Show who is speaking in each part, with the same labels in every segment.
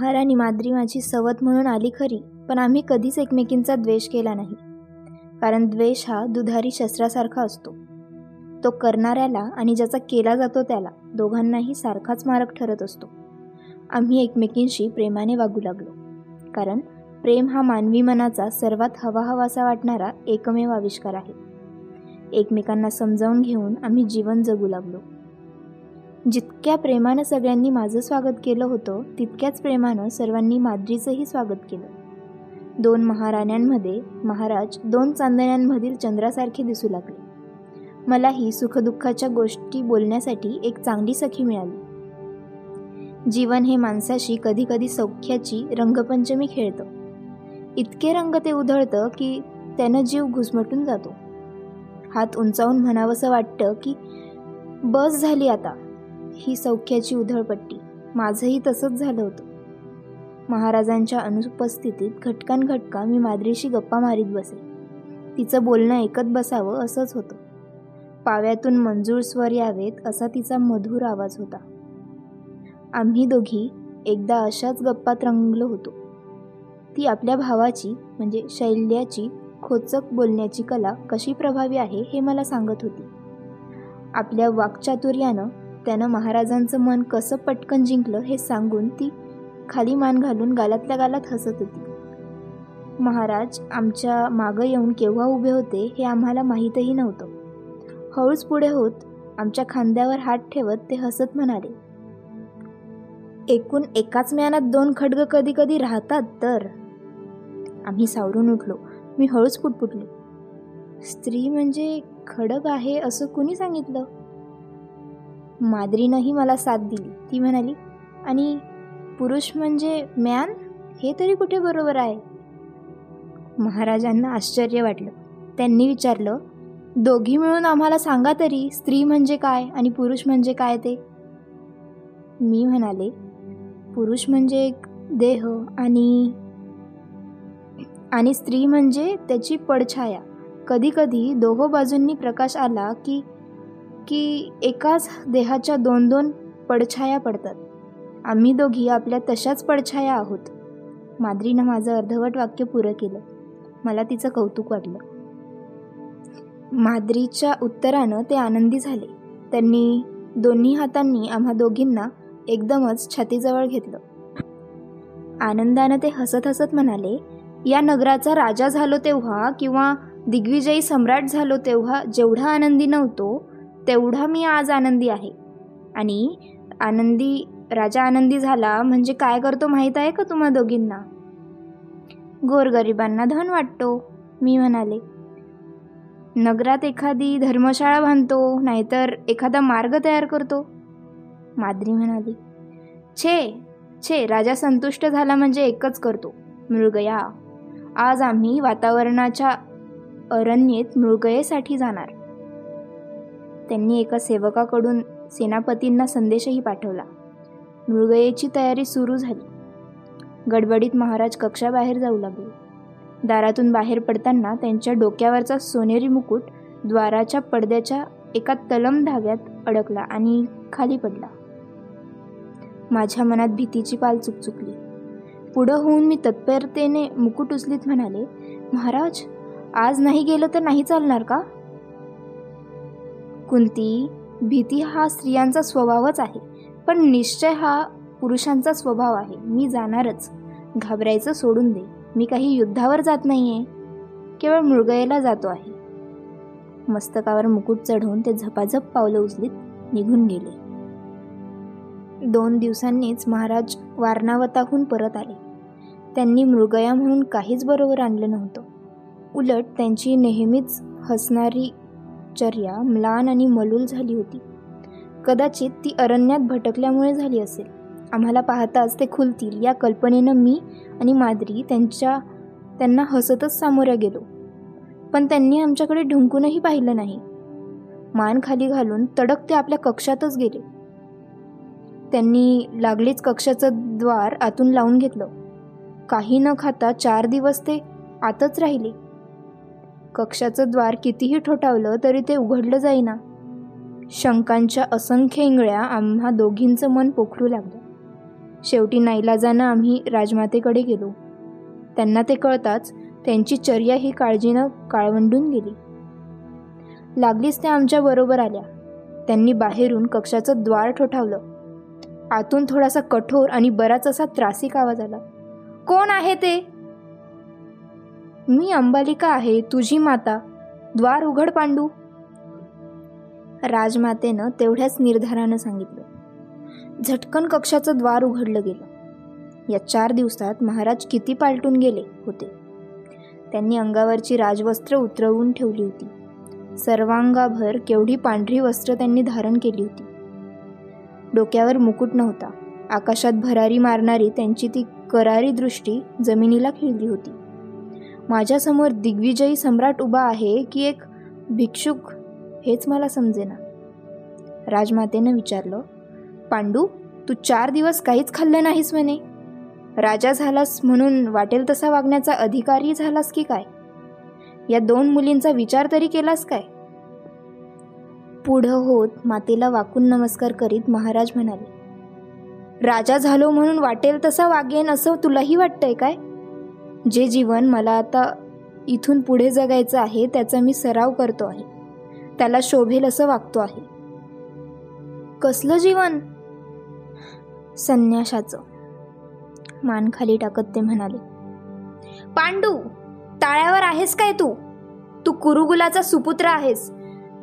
Speaker 1: महार आणि माद्री माझी सवत म्हणून आली खरी पण आम्ही कधीच एकमेकींचा द्वेष केला नाही. कारण द्वेष हा दुधारी शस्त्रासारखा असतो. तो करणाऱ्याला आणि ज्याचा केला जातो त्याला दोघांनाही सारखाच मारक ठरत असतो. आम्ही एकमेकींशी प्रेमाने वागू लागलो. कारण प्रेम हा मानवी मनाचा सर्वात हवा हवासा वाटणारा एकमेव आविष्कार आहे. एकमेकांना समजावून घेऊन आम्ही जीवन जगू लागलो. जितक्या प्रेमानं सगळ्यांनी माझं स्वागत केलं होतं तितक्याच प्रेमानं सर्वांनी माद्रीचंही स्वागत केलं. दोन महाराण्यांमध्ये महाराज दोन चांदण्यांमधील चंद्रासारखे दिसू लागले. मलाही सुखदुःखाच्या गोष्टी बोलण्यासाठी एक चांगली सखी मिळाली. जीवन हे माणसाशी कधीकधी सौख्याची रंगपंचमी खेळतं. इतके रंग ते उधळतं की त्यानं जीव घुसमटून जातो. हात उंचावून म्हणावंसं वाटतं की बस झाली आता. ही सौख्याची उधळपट्टी. माझंही तसंच झालं होतं. महाराजांच्या अनुपस्थितीत घटकान घटका मी माद्रीशी गप्पा मारीत बसे. तिचं बोलणं ऐकत बसावं असंच होतं. पाव्यातून मंजूर स्वर यावेत असा तिचा मधुर आवाज होता. आम्ही दोघी एकदा अशाच गप्पात रंगलो होतो. ती आपल्या भावाची म्हणजे शैल्याची खोचक बोलण्याची कला कशी प्रभावी आहे हे मला सांगत होती. आपल्या वाक्चातुर्यानं त्यानं महाराजांचं मन कसं पटकन जिंकलं हे सांगून ती खाली मान घालून गालातल्या गालात हसत होती. महाराज आमच्या मागं येऊन केव्हा उभे होते हे आम्हाला माहीतही नव्हतं. हळूच पुढे होत आमच्या खांद्यावर हात ठेवत ते हसत म्हणाले एकूण एकाच म्यानात दोन खडग कधी कधी राहतात तर. आम्ही सावरून उठलो. मी हळूच पुटपुटले. स्त्री म्हणजे खडक आहे असं कुणी सांगितलं? माद्रीनंही मला साथ दिली. ती म्हणाली आणि पुरुष म्हणजे मॅन हे तरी कुठे बरोबर आहे? महाराजांना आश्चर्य वाटलं. त्यांनी विचारलं दोघी मिळून आम्हाला सांगा तरी स्त्री म्हणजे काय आणि पुरुष म्हणजे काय ते? मी म्हणाले पुरुष म्हणजे एक देह आणि आणि स्त्री म्हणजे त्याची पडछाया. कधी कधी बाजूंनी प्रकाश आला की की एकाच देहाच्या दोन दोन पडछाया पडतात. आम्ही दोघी आपल्या तशाच पडछाया आहोत. माद्रीनं माझं अर्धवट वाक्य पुरं केलं. मला तिचं कौतुक वाटलं. माद्रीच्या उत्तरानं ते आनंदी झाले. त्यांनी दोन्ही हातांनी आम्हा दोघींना एकदमच छातीजवळ घेतलं. आनंदानं ते हसत हसत म्हणाले या नगराचा राजा झालो तेव्हा किंवा दिग्विजयी सम्राट झालो तेव्हा जेवढा आनंदी नव्हतो तेवढा मी आज आनंदी आहे. आणि आनंदी राजा आनंदी झाला म्हणजे काय करतो माहीत आहे का तुम्हा दोघींना? गोरगरिबांना धन वाटतो मी म्हणाले. नगरात एखादी धर्मशाळा बांधतो नाहीतर एखादा मार्ग तयार करतो माद्री म्हणाली. छे छे राजा संतुष्ट झाला म्हणजे एकच करतो मृगया. आज आम्ही वातावरणाच्या अरण्येत मृगयेसाठी जाणार. त्यांनी एका सेवकाकडून सेनापतींना संदेशही पाठवला. मृगयेची तयारी सुरू झाली. गडबडीत महाराज कक्षाबाहेर जाऊ लागले. दारातून बाहेर पडताना त्यांच्या डोक्यावरचा सोनेरी मुकुट द्वाराच्या पडद्याच्या एका तलम धाग्यात अडकला आणि खाली पडला. माझ्या मनात भीतीची पाल चुकचुकली. पुढं होऊन मी तत्परतेने मुकुट उचलीत म्हणाले महाराज आज नाही गेलं तर नाही चालणार का? कुंती भीती हा स्त्रियांचा स्वभावच आहे पण निश्चय हा पुरुषांचा स्वभाव आहे. मी जाणारच. घाबरायचं सोडून दे. मी काही युद्धावर जात नाही आहे केवळ मृगयेला जातो आहे. मस्तकावर मुकुट चढवून ते झपाझप पावलं उचलीत निघून गेले. दोन दिवसांनीच महाराज वारणावताहून परत आले. त्यांनी मृगया म्हणून काहीच बरोबर आणलं नव्हतं. उलट त्यांची नेहमीच हसणारी चर्या म्लान आणि मलूल झाली होती. कदाचित ती अरण्यात भटकल्यामुळे झाली असेल. आम्हाला पाहताच ते खुलतील. या कल्पनेनं मी आणि माद्री त्यांच्या त्यांना हसतच सामोऱ्या गेलो. पण त्यांनी आमच्याकडे ढुंकूनही पाहिलं नाही. मान खाली घालून तडक ते आपल्या कक्षातच गेले. त्यांनी लागलीच कक्षाचं द्वार आतून लावून घेतलं. काही न खाता चार दिवस ते आतच राहिले. कक्षाचं द्वार कितीही ठोठावलं तरी ते उघडलं जाईना. शंकांच्या असंख्य इंगळ्या आम्हा दोघींचं मन पोखरू लागलं. शेवटी नाईलाजानं आम्ही राजमातेकडे गेलो. त्यांना ते कळताच त्यांची चर्या ही काळजीनं काळवंडून गेली. लागलीच त्या आमच्या बरोबर आल्या. त्यांनी बाहेरून कक्षाचं द्वार ठोठावलं. आतून थोडासा कठोर आणि बराच असा त्रासिक आवाज आला. कोण आहे ते? मी अंबालिका आहे तुझी माता. द्वार उघड पांडू. राजमातेनं तेवढ्याच निर्धारानं सांगितलं. झटकन कक्षाचं द्वार उघडलं गेलं. या चार दिवसात महाराज किती पालटून गेले होते. त्यांनी अंगावरची राजवस्त्र उतरवून ठेवली होती. सर्वांगाभर केवढी पांढरी वस्त्र त्यांनी धारण केली होती. डोक्यावर मुकुट नव्हता. आकाशात भरारी मारणारी त्यांची ती करारी दृष्टी जमिनीला खिळली होती. माझ्यासमोर दिग्विजयी सम्राट उभा आहे की एक भिक्षुक हेच मला समजेना. राजमातेनं विचारलं पांडू तू चार दिवस काहीच खाल्लं नाहीस म्हणे. राजा झालास म्हणून वाटेल तसा वागण्याचा अधिकारी झालास की काय? या दोन मुलींचा विचार तरी केलास काय? पुढं होत मातेला वाकून नमस्कार करीत महाराज म्हणाले राजा झालो म्हणून वाटेल तसा वागेन असं तुलाही वाटतंय काय? जे जीवन मला आता इथून पुढे जगायचं आहे त्याचा मी सराव करतो आहे. त्याला शोभेल असं वागतो आहे. कसलं जीवन? संन्याशाचं. मान खाली टाकत ते म्हणाले. पांडू ताळ्यावर आहेस काय तू? तू कुरुगुलाचा सुपुत्र आहेस.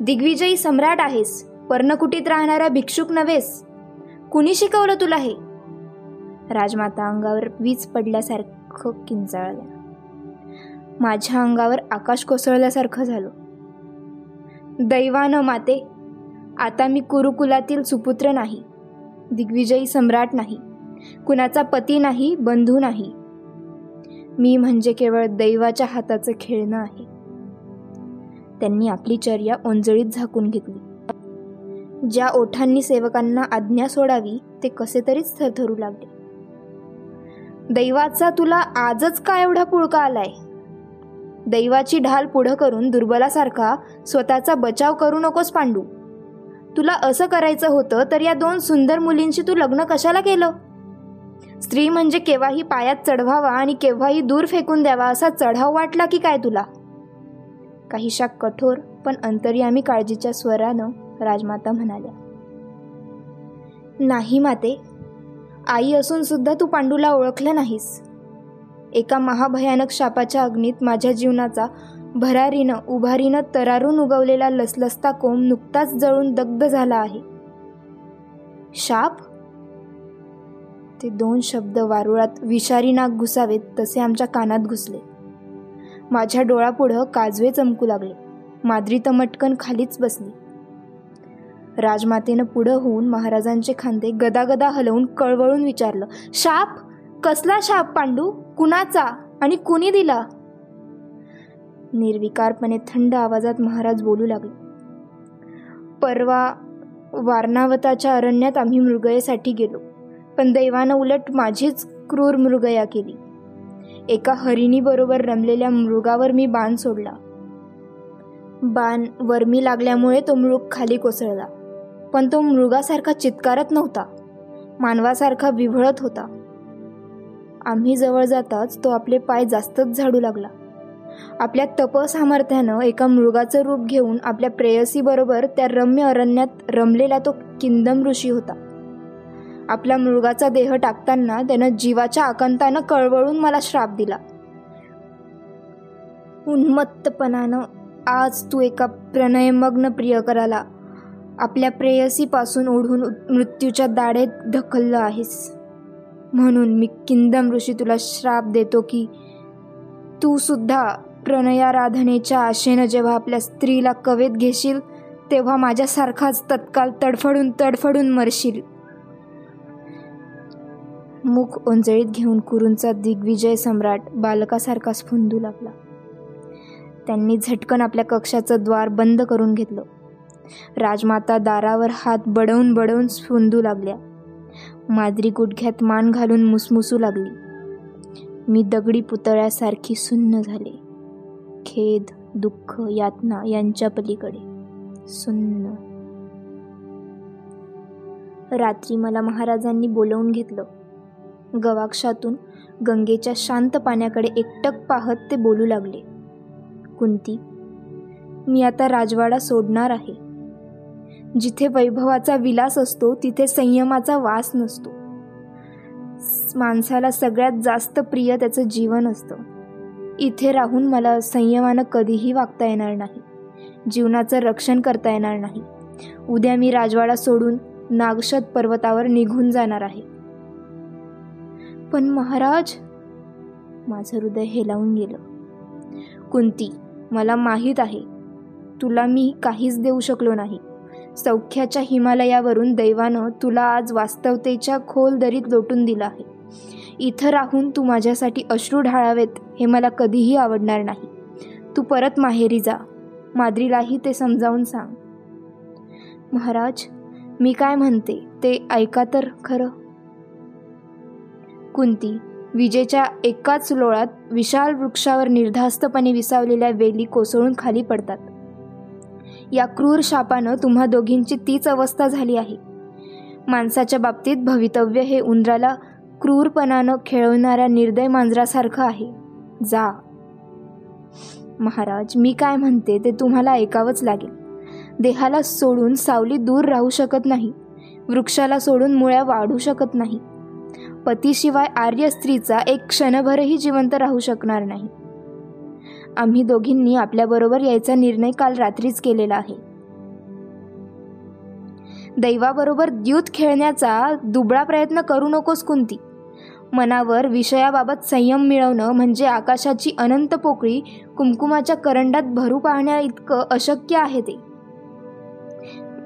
Speaker 1: दिग्विजयी सम्राट आहेस. पर्णकुटीत राहणारा भिक्षुक नव्हेस. कुणी शिकवलं तुला हे? राजमाता अंगावर वीज पडल्यासारखं किंचाळल्या. माझ्या अंगावर आकाश कोसळल्यासारखं झालं. दैवानं माते आता मी कुरुकुलातील सुपुत्र नाही दिग्विजयी सम्राट नाही कुणाचा पती नाही बंधू नाही. मी म्हणजे केवळ दैवाच्या हाताचं खेळणं आहे. त्यांनी आपली चर्या ओंजळीत झाकून घेतली. ज्या ओठांनी सेवकांना आज्ञा सोडावी ते कसे तरीच थरथरू लागले. दैवाचा तुला आजच का एवढा पुळका आलाय? दैवाची ढाल पुढं करून दुर्बलासारखा स्वतःचा बचाव करू नकोस पांडू. तुला असं करायचं होतं तर या दोन सुंदर मुलींशी तू लग्न कशाला केलं? स्त्री म्हणजे केव्हाही पायात चढवावा आणि केव्हाही दूर फेकून द्यावा असा चढाव वाटला की काय तुला? काहीशा कठोर पण अंतर्यामी काळजीच्या स्वरानं राजमाता म्हणाल्या नाही माते आई असून सुद्धा तू पांडूला ओळखलं नाहीस. एका महाभयानक शापाच्या अग्नीत माझ्या जीवनाचा भरारीनं उभारीनं तरारून उगवलेला लसलसता कोंब नुकताच जळून दग्ध झाला आहे. शाप? ते दोन शब्द वारुळात विषारी नाक घुसावेत तसे आमच्या कानात घुसले. माझ्या डोळापुढं काजवे चमकू लागले. माद्री तमटकन खालीच बसली. राजमातेनं पुढं होऊन महाराजांचे खांदे गदागदा हलवून कळवळून विचारलं शाप? कसला शाप पांडू? कुणाचा? आणि कुणी दिला? निर्विकारपणे थंड आवाजात महाराज बोलू लागले परवा वारणावताच्या अरण्यात आम्ही मृगयेसाठी गेलो पण दैवानं उलट माझीच क्रूर मृगया केली. एका हरिणीबरोबर रमलेल्या मृगावर मी बाण सोडला. बाण वर्मी लागल्यामुळे तो मृग खाली कोसळला. पण तो मृगासारखा चित्कारत नव्हता. मानवासारखा विव्हळत होता. आम्ही जवळ जाताच तो आपले पाय जास्तच झाडू लागला. आपल्या तपसामर्थ्यानं एका मृगाचं रूप घेऊन आपल्या प्रेयसीबरोबर त्या रम्य अरण्यात रमलेला तो किंदम ऋषी होता. आपला मृगाचा देह टाकताना त्यानं जीवाच्या आकांतानं कळवळून मला श्राप दिला. उन्मत्तपणानं आज तू एका प्रणयमग्न प्रियकराला आपल्या प्रेयसीपासून ओढून मृत्यूच्या दाढेत ढकललं आहेस. म्हणून मी किंदम ऋषी तुला श्राप देतो की तू सुद्धा प्रणयाराधनेच्या आशेनं जेव्हा आपल्या स्त्रीला कवेत घेशील तेव्हा माझ्यासारखाच तत्काल तडफडून तडफडून मरशील. मुख ओंजळीत घेऊन कुरूंचा दिग्विजय सम्राट बालकासारखा स्फुंदू लागला. त्यांनी झटकन आपल्या कक्षाचं द्वार बंद करून घेतलं. राजमाता दारावर हात बडवून बडवून स्फुंदू लागल्या. माद्री गुडघ्यात मान घालून मुसमुसू लागली. मी दगडी पुतळ्यासारखी सुन्न झाले. खेद दुःख यातना यांच्या पलीकडे. सुन्न. रात्री मला महाराजांनी बोलवून घेतलं. गवाक्षातून गंगेच्या शांत पाण्याकडे एकटक पाहत ते बोलू लागले. कुंती मी आता राजवाडा सोडणार आहे. जिथे वैभवाचा विलास असतो तिथे संयमाचा वास नसतो. माणसाला सगळ्यात जास्त प्रिय त्याचं जीवन असतं. इथे राहून मला संयमानं कधीही वागता येणार नाही. जीवनाचं रक्षण करता येणार नाही. उद्या मी राजवाडा सोडून नागशत पर्वतावर निघून जाणार आहे. पण महाराज माझं हृदय हेलावून गेलं. कुंती मला माहीत आहे तुला मी काहीच देऊ शकलो नाही. सौख्याच्या हिमालयावरून दैवानं तुला आज वास्तवतेच्या खोल दरीत लोटून दिलं आहे. इथं राहून तू माझ्यासाठी अश्रू ढाळावेत हे मला कधीही आवडणार नाही. तू परत माहेरी जा. माद्रीलाही ते समजावून सांग. महाराज मी काय म्हणते ते ऐका तर खरं. कुंती विजेच्या एकाच लोळात विशाल वृक्षावर निर्धास्तपणे विसावलेल्या वेली कोसळून खाली पडतात. या क्रूर शापानं तुम्हा दोघींची तीच अवस्था झाली आहे. माणसाच्या बाबतीत भवितव्य हे उंदराला क्रूरपणानं खेळवणाऱ्या निर्दय मांजरासारखं आहे. जा. महाराज मी काय म्हणते ते तुम्हाला ऐकावंच लागेल. देहाला सोडून सावली दूर राहू शकत नाही. वृक्षाला सोडून मुळ्या वाढू शकत नाही. पतीशिवाय आर्य स्त्रीचा एक क्षणभरही जिवंत राहू शकणार नाही. आम्ही दोघींनी आपल्याबरोबर यायचा निर्णय काल रात्रीच केलेला आहे. दैवाबरोबर द्यूत खेळण्याचा दुबळा प्रयत्न करू नकोस कुंती. मनावर विषयाबाबत संयम मिळवणं म्हणजे आकाशाची अनंत पोकळी कुमकुमाच्या करंडात भरू पाहण्या इतकं अशक्य आहे ते.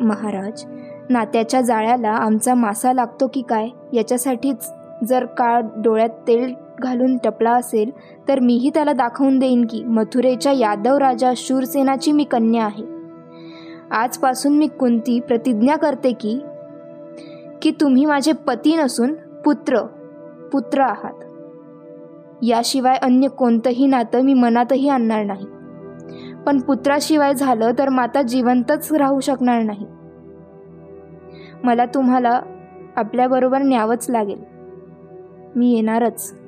Speaker 1: महाराज नात्याच्या जाळ्याला आमचा मासा लागतो की काय? याच्यासाठीच जर काळ डोळ्यात तेल घालून टपला असेल तर मीही त्याला दाखवून देईन की मथुरेच्या यादव राजा शूरसेनाची मी कन्या आहे. आजपासून मी कुंती प्रतिज्ञा करते की की तुम्ही माझे पती नसून पुत्र पुत्र आहात. याशिवाय अन्य कोणतंही नातं मी मनातही आणणार नाही. पण पुत्राशिवाय झालं तर माता जिवंतच राहू शकणार नाही. मला तुम्हाला आपल्याबरोबर न्यावंच लागेल. मी येणारच.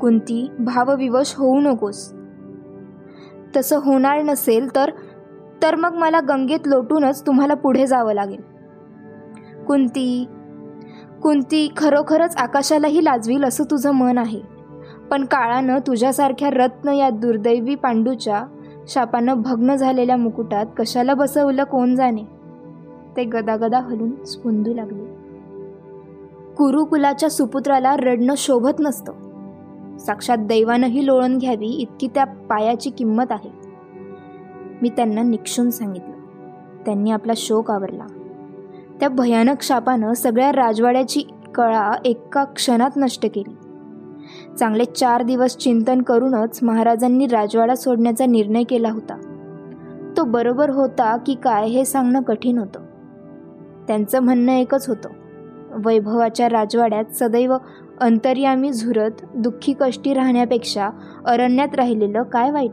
Speaker 1: कुंती भावविवश होऊ नकोस. तसं होणार नसेल तर तर मग मला गंगेत लोटूनच तुम्हाला पुढे जावं लागेल. कुंती कुंती खरोखरच आकाशालाही लाजवील असं तुझं मन आहे. पण काळानं तुझ्यासारख्या रत्न या दुर्दैवी पांडूच्या शापानं भग्न झालेल्या मुकुटात कशाला बसवलं कोण जाणे? ते गदागदा हलून स्फुंदू लागले. कुरुकुलाच्या सुपुत्राला रडणं शोभत नसतं. साक्षात दैवानंही लोळून घ्यावी इतकी त्या पायाची किंमत आहे. मी त्यांना निक्षून सांगितलं. त्यांनी आपला शोक आवरला. त्या भयानक शापानं सगळ्या राजवाड्याची कळा एका क्षणात नष्ट केली. चांगले चार दिवस चिंतन करूनच महाराजांनी राजवाडा सोडण्याचा निर्णय केला होता. तो बरोबर होता की काय हे सांगणं कठीण होतं. त्यांचं म्हणणं एकच होतं. वैभवाच्या राजवाड्यात सदैव अंतर्यामी झुरत दुःखी कष्टी राहण्यापेक्षा अरण्यात राहिलेलं काय वाईट?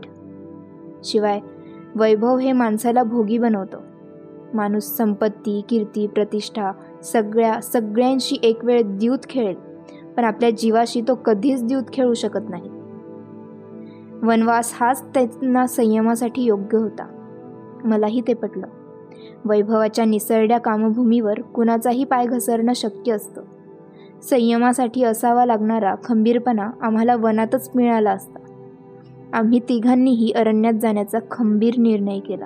Speaker 1: शिवाय वैभव हे माणसाला भोगी बनवतं. माणूस संपत्ती कीर्ती प्रतिष्ठा सगळ्या सगळ्यांशी एक वेळ द्यूत खेळेल पण आपल्या जीवाशी तो कधीच द्यूत खेळू शकत नाही. वनवास हाच त्यांना संयमासाठी योग्य होता. मलाही ते पटलं. वैभवाच्या निसरड्या कामभूमीवर कुणाचाही पाय घसरणं शक्य असतं. संयमासाठी असावा लागणारा खंबीरपणा आम्हाला वनातच मिळाला असता. आम्ही तिघांनीही अरण्यात जाण्याचा खंबीर निर्णय केला.